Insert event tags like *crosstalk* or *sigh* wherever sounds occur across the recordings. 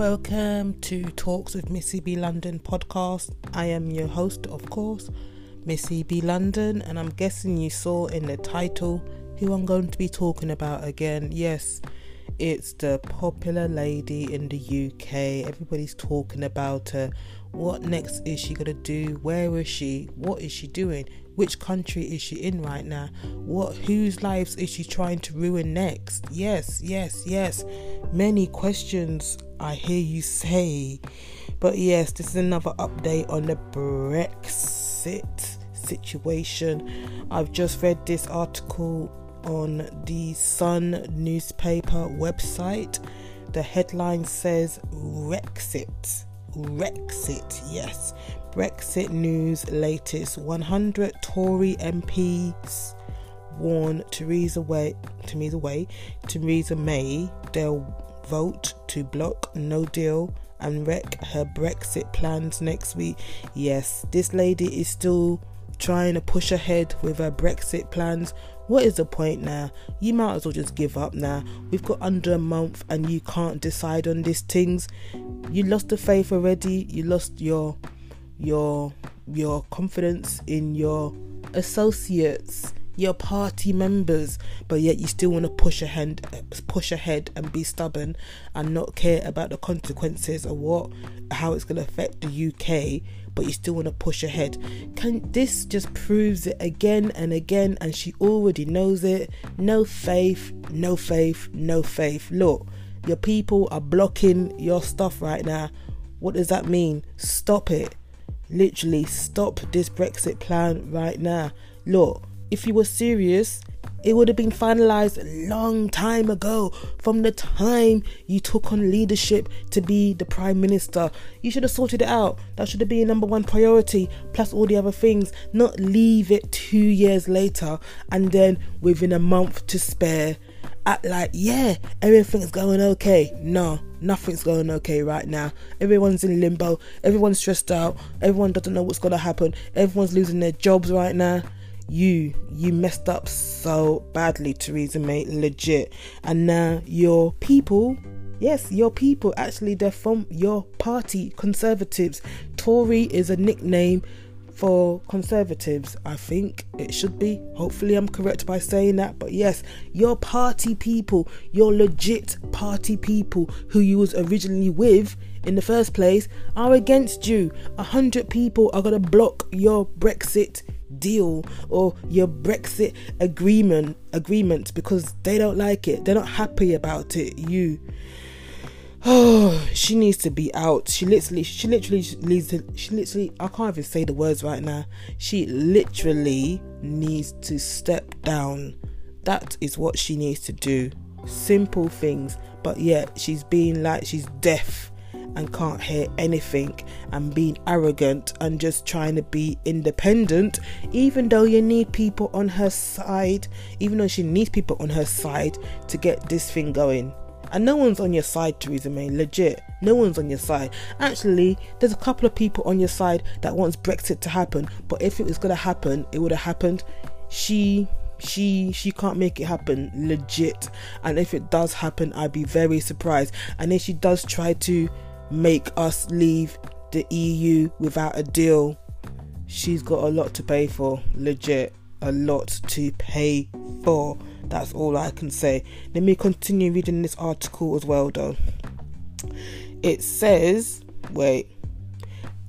Welcome to Talks with Missy B London podcast. I am your host, of course, Missy B London, and I'm guessing you saw in the title who I'm going to be talking about again. Yes, it's the popular lady in the UK. Everybody's talking about her. What next is she gonna do? Where is she? What is she doing? Which country is she in right now? What whose lives is she trying to ruin next? Yes, yes, yes. Many questions I hear you say. But yes, this is another update on the Brexit situation. I've just read this article on the Sun newspaper website. The headline says Brexit. Brexit, yes. Brexit news latest 100 Tory MPs warn Theresa May, Theresa May, Theresa May they'll vote to block no deal and wreck her Brexit plans next week. Yes, this lady is still trying to push ahead with her Brexit plans. What is the point now? You might as well just give up now. We've got under a month and you can't decide on these things. You lost the faith already. You lost your your your confidence in your associates your party members, but yet you still want to push ahead, push ahead, and be stubborn and not care about the consequences of what, how it's going to affect the UK but you still want to push ahead. Can this just proves it again and again and she already knows it. No faith, no faith, no faith. Look, your people are blocking your stuff right now. What does that mean? Stop it. Literally stop this Brexit plan right now. Look, if you were serious, it would have been finalized a long time ago from the time you took on leadership to be the prime minister. You should have sorted it out. That should have been number one priority, plus all the other things. Not leave it two years later and then within a month to spare act like, yeah, everything's going okay. No, nothing's going okay right now. Everyone's in limbo. Everyone's stressed out. Everyone doesn't know what's going to happen. Everyone's losing their jobs right now you you messed up so badly theresa may legit. And now your people yes your people actually they're from your party conservatives. Tory is a nickname for conservatives i think it should be. Hopefully i'm correct by saying that but yes your party people your legit party people who you was originally with in the first place are against you. A hundred people are going to block your brexit deal or your Brexit agreement agreement because they don't like it. They're not happy about it. You Oh, she needs to be out. She literally, she literally needs to, she literally, I can't even say the words right now. She literally needs to step down. That is what she needs to do. Simple things, but yet she's being like she's deaf and can't hear anything and being arrogant and just trying to be independent, even though you need people on her side, even though she needs people on her side to get this thing going. And no one's on your side, Theresa May. Legit, no one's on your side. Actually, there's a couple of people on your side that wants Brexit to happen, but if it was gonna happen, it would have happened. She she she can't make it happen legit and if it does happen i'd be very surprised and if she does try to make us leave the EU without a deal, she's got a lot to pay for. Legit, a lot to pay for. That's all I can say. Let me continue reading this article as well, though. It says, wait,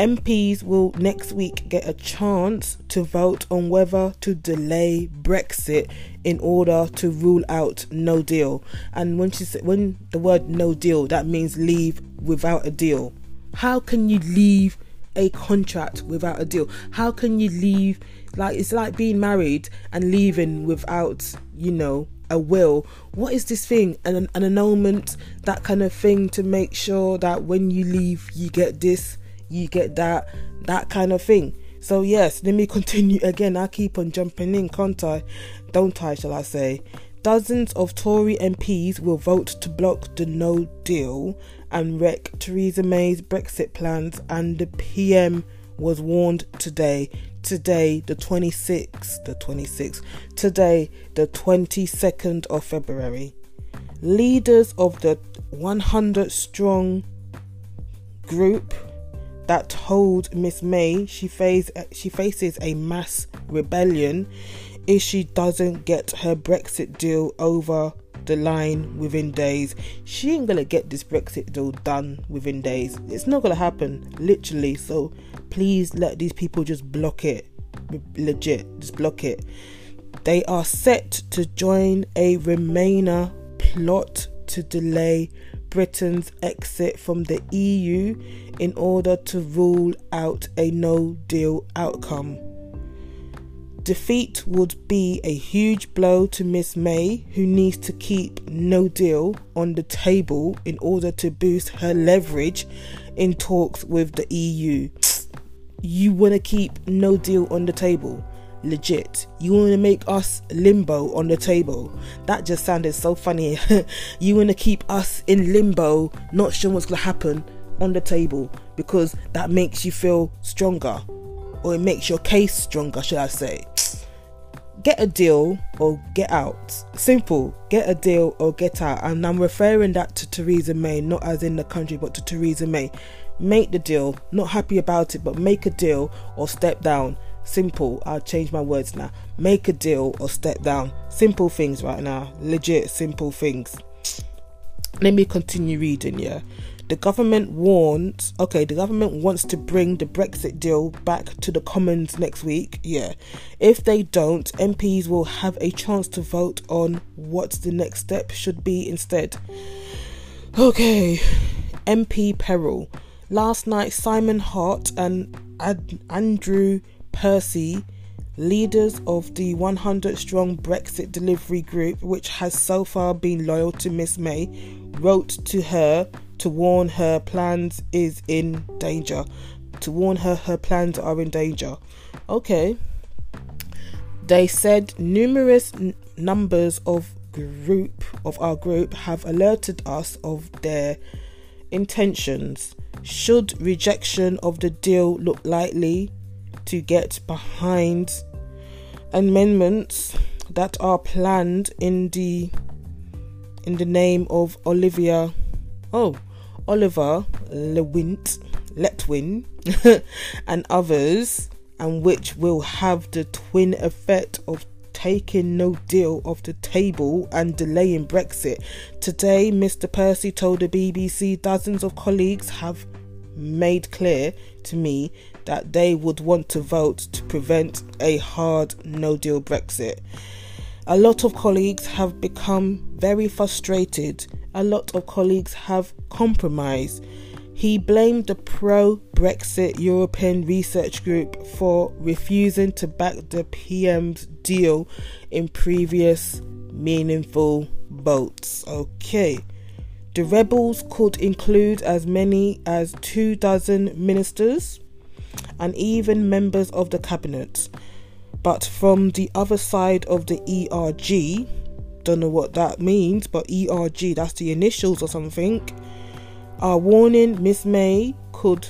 MPs will next week get a chance to vote on whether to delay Brexit in order to rule out no deal. And when she said when the word no deal, that means leave without a deal. How can you leave a contract without a deal? How can you leave like it's like being married and leaving without, you know, a will. What is this thing? An, an annulment, that kind of thing to make sure that when you leave, you get this you get that that kind of thing. So yes, let me *laughs* continue again. I keep on jumping in, can't I? Don't I, shall I say? Dozens of Tory MPs will vote to block the no deal and wreck Theresa May's Brexit plans, and the PM was warned today. Today, the 26th, the 26th, today, the 22nd of February. Leaders of the 100 strong group that told Miss May she she faces a mass rebellion if she doesn't get her Brexit deal over the line within days. She ain't gonna get this Brexit deal done within days. It's not gonna happen, literally. So please let these people just block it. Legit, just block it. They are set to join a Remainer plot to delay Britain's exit from the EU in order to rule out a no deal outcome. Defeat would be a huge blow to Miss May, who needs to keep no deal on the table in order to boost her leverage in talks with the EU. You want to keep no deal on the table? Legit. You want to make us limbo on the table? That just sounded so funny. *laughs* you want to keep us in limbo, not sure what's going to happen on the table because that makes you feel stronger or it makes your case stronger, should I say. Get a deal or get out. Simple. Get a deal or get out. And I'm referring that to Theresa May, not as in the country, but to Theresa May. Make the deal. Not happy about it, but make a deal or step down. Simple. I'll change my words now. Make a deal or step down. Simple things right now. Legit simple things. Let me continue reading, yeah the government warns okay the government wants to bring the brexit deal back to the commons next week yeah if they don't mps will have a chance to vote on what the next step should be instead okay mp peril last night simon hart and Ad- andrew percy leaders of the 100 strong Brexit delivery group, which has so far been loyal to Miss May, wrote to her to warn her plans is in danger. To warn her her plans are in danger. Okay. They said numerous n- numbers of group of our group have alerted us of their intentions. Should rejection of the deal look likely to get behind amendments that are planned in the in the name of Olivia oh Oliver Lewint, Letwin, *laughs* and others, and which will have the twin effect of taking no deal off the table and delaying Brexit. Today, Mr. Percy told the BBC dozens of colleagues have made clear to me that they would want to vote to prevent a hard no deal Brexit. A lot of colleagues have become very frustrated. A lot of colleagues have compromised. He blamed the pro Brexit European Research Group for refusing to back the PM's deal in previous meaningful votes. Okay. The rebels could include as many as two dozen ministers and even members of the cabinet. But from the other side of the ERG, don't know what that means, but ERG, that's the initials or something, are warning Miss May could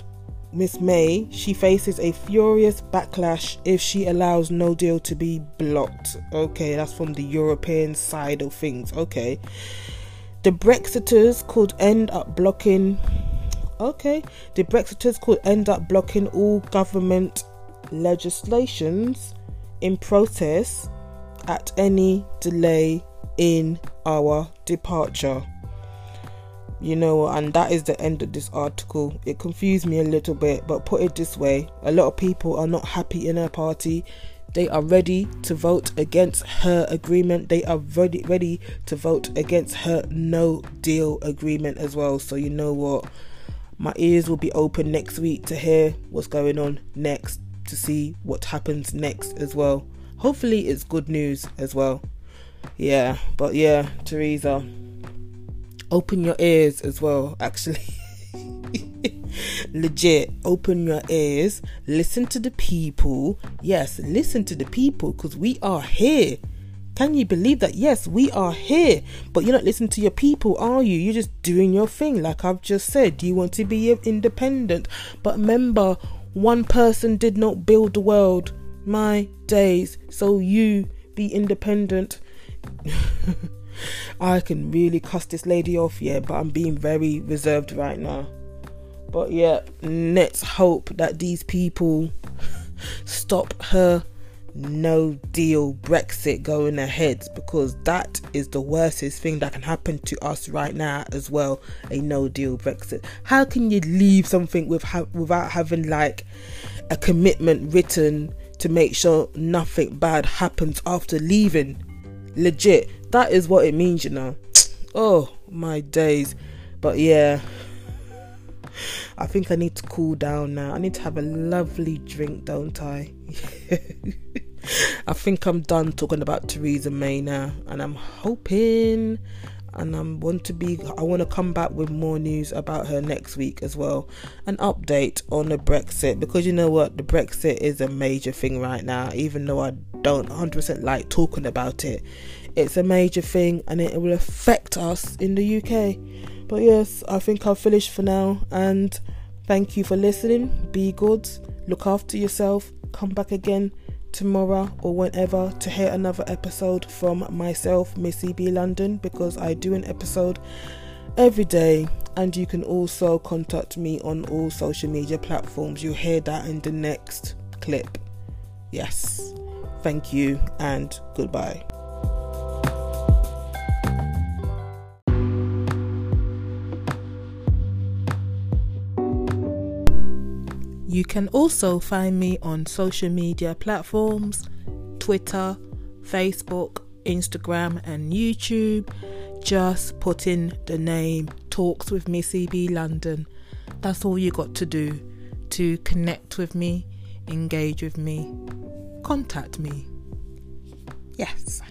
Miss May, she faces a furious backlash if she allows no deal to be blocked. Okay, that's from the European side of things. Okay. The Brexiters could end up blocking okay, the Brexiters could end up blocking all government legislations in protest at any delay in our departure. You know, and that is the end of this article. It confused me a little bit, but put it this way a lot of people are not happy in her party. They are ready to vote against her agreement. They are ready ready to vote against her no deal agreement as well. So you know what? My ears will be open next week to hear what's going on next to see what happens next as well. Hopefully, it's good news as well. Yeah, but yeah, Theresa, open your ears as well, actually. *laughs* Legit, open your ears, listen to the people. Yes, listen to the people because we are here. Can you believe that? Yes, we are here, but you're not listening to your people, are you? You're just doing your thing, like I've just said. You want to be independent, but remember, one person did not build the world. My days. So you be independent. *laughs* I can really cuss this lady off, yeah, but I'm being very reserved right now. But yeah, let's hope that these people *laughs* stop her no deal Brexit going ahead because that is the worstest thing that can happen to us right now as well a no deal Brexit. How can you leave something with ha- without having like a commitment written to make sure nothing bad happens after leaving? Legit, that is what it means, you know. *tsk* Oh my days. But yeah, I think I need to cool down now. I need to have a lovely drink, don't I? *laughs* I think I'm done talking about Theresa May now, and I'm hoping and I want to be I want to come back with more news about her next week as well an update on the Brexit because you know what the Brexit is a major thing right now even though I don't 100% like talking about it it's a major thing and it will affect us in the UK but yes I think I'll finish for now and thank you for listening be good look after yourself come back again tomorrow or whenever to hear another episode from myself, Missy B London, because I do an episode every day. And you can also contact me on all social media platforms. You'll hear that in the next clip. Yes. Thank you and goodbye. You can also find me on social media platforms Twitter, Facebook, Instagram, and YouTube. Just put in the name Talks with Missy B London. That's all you got to do to connect with me, engage with me, contact me. Yes.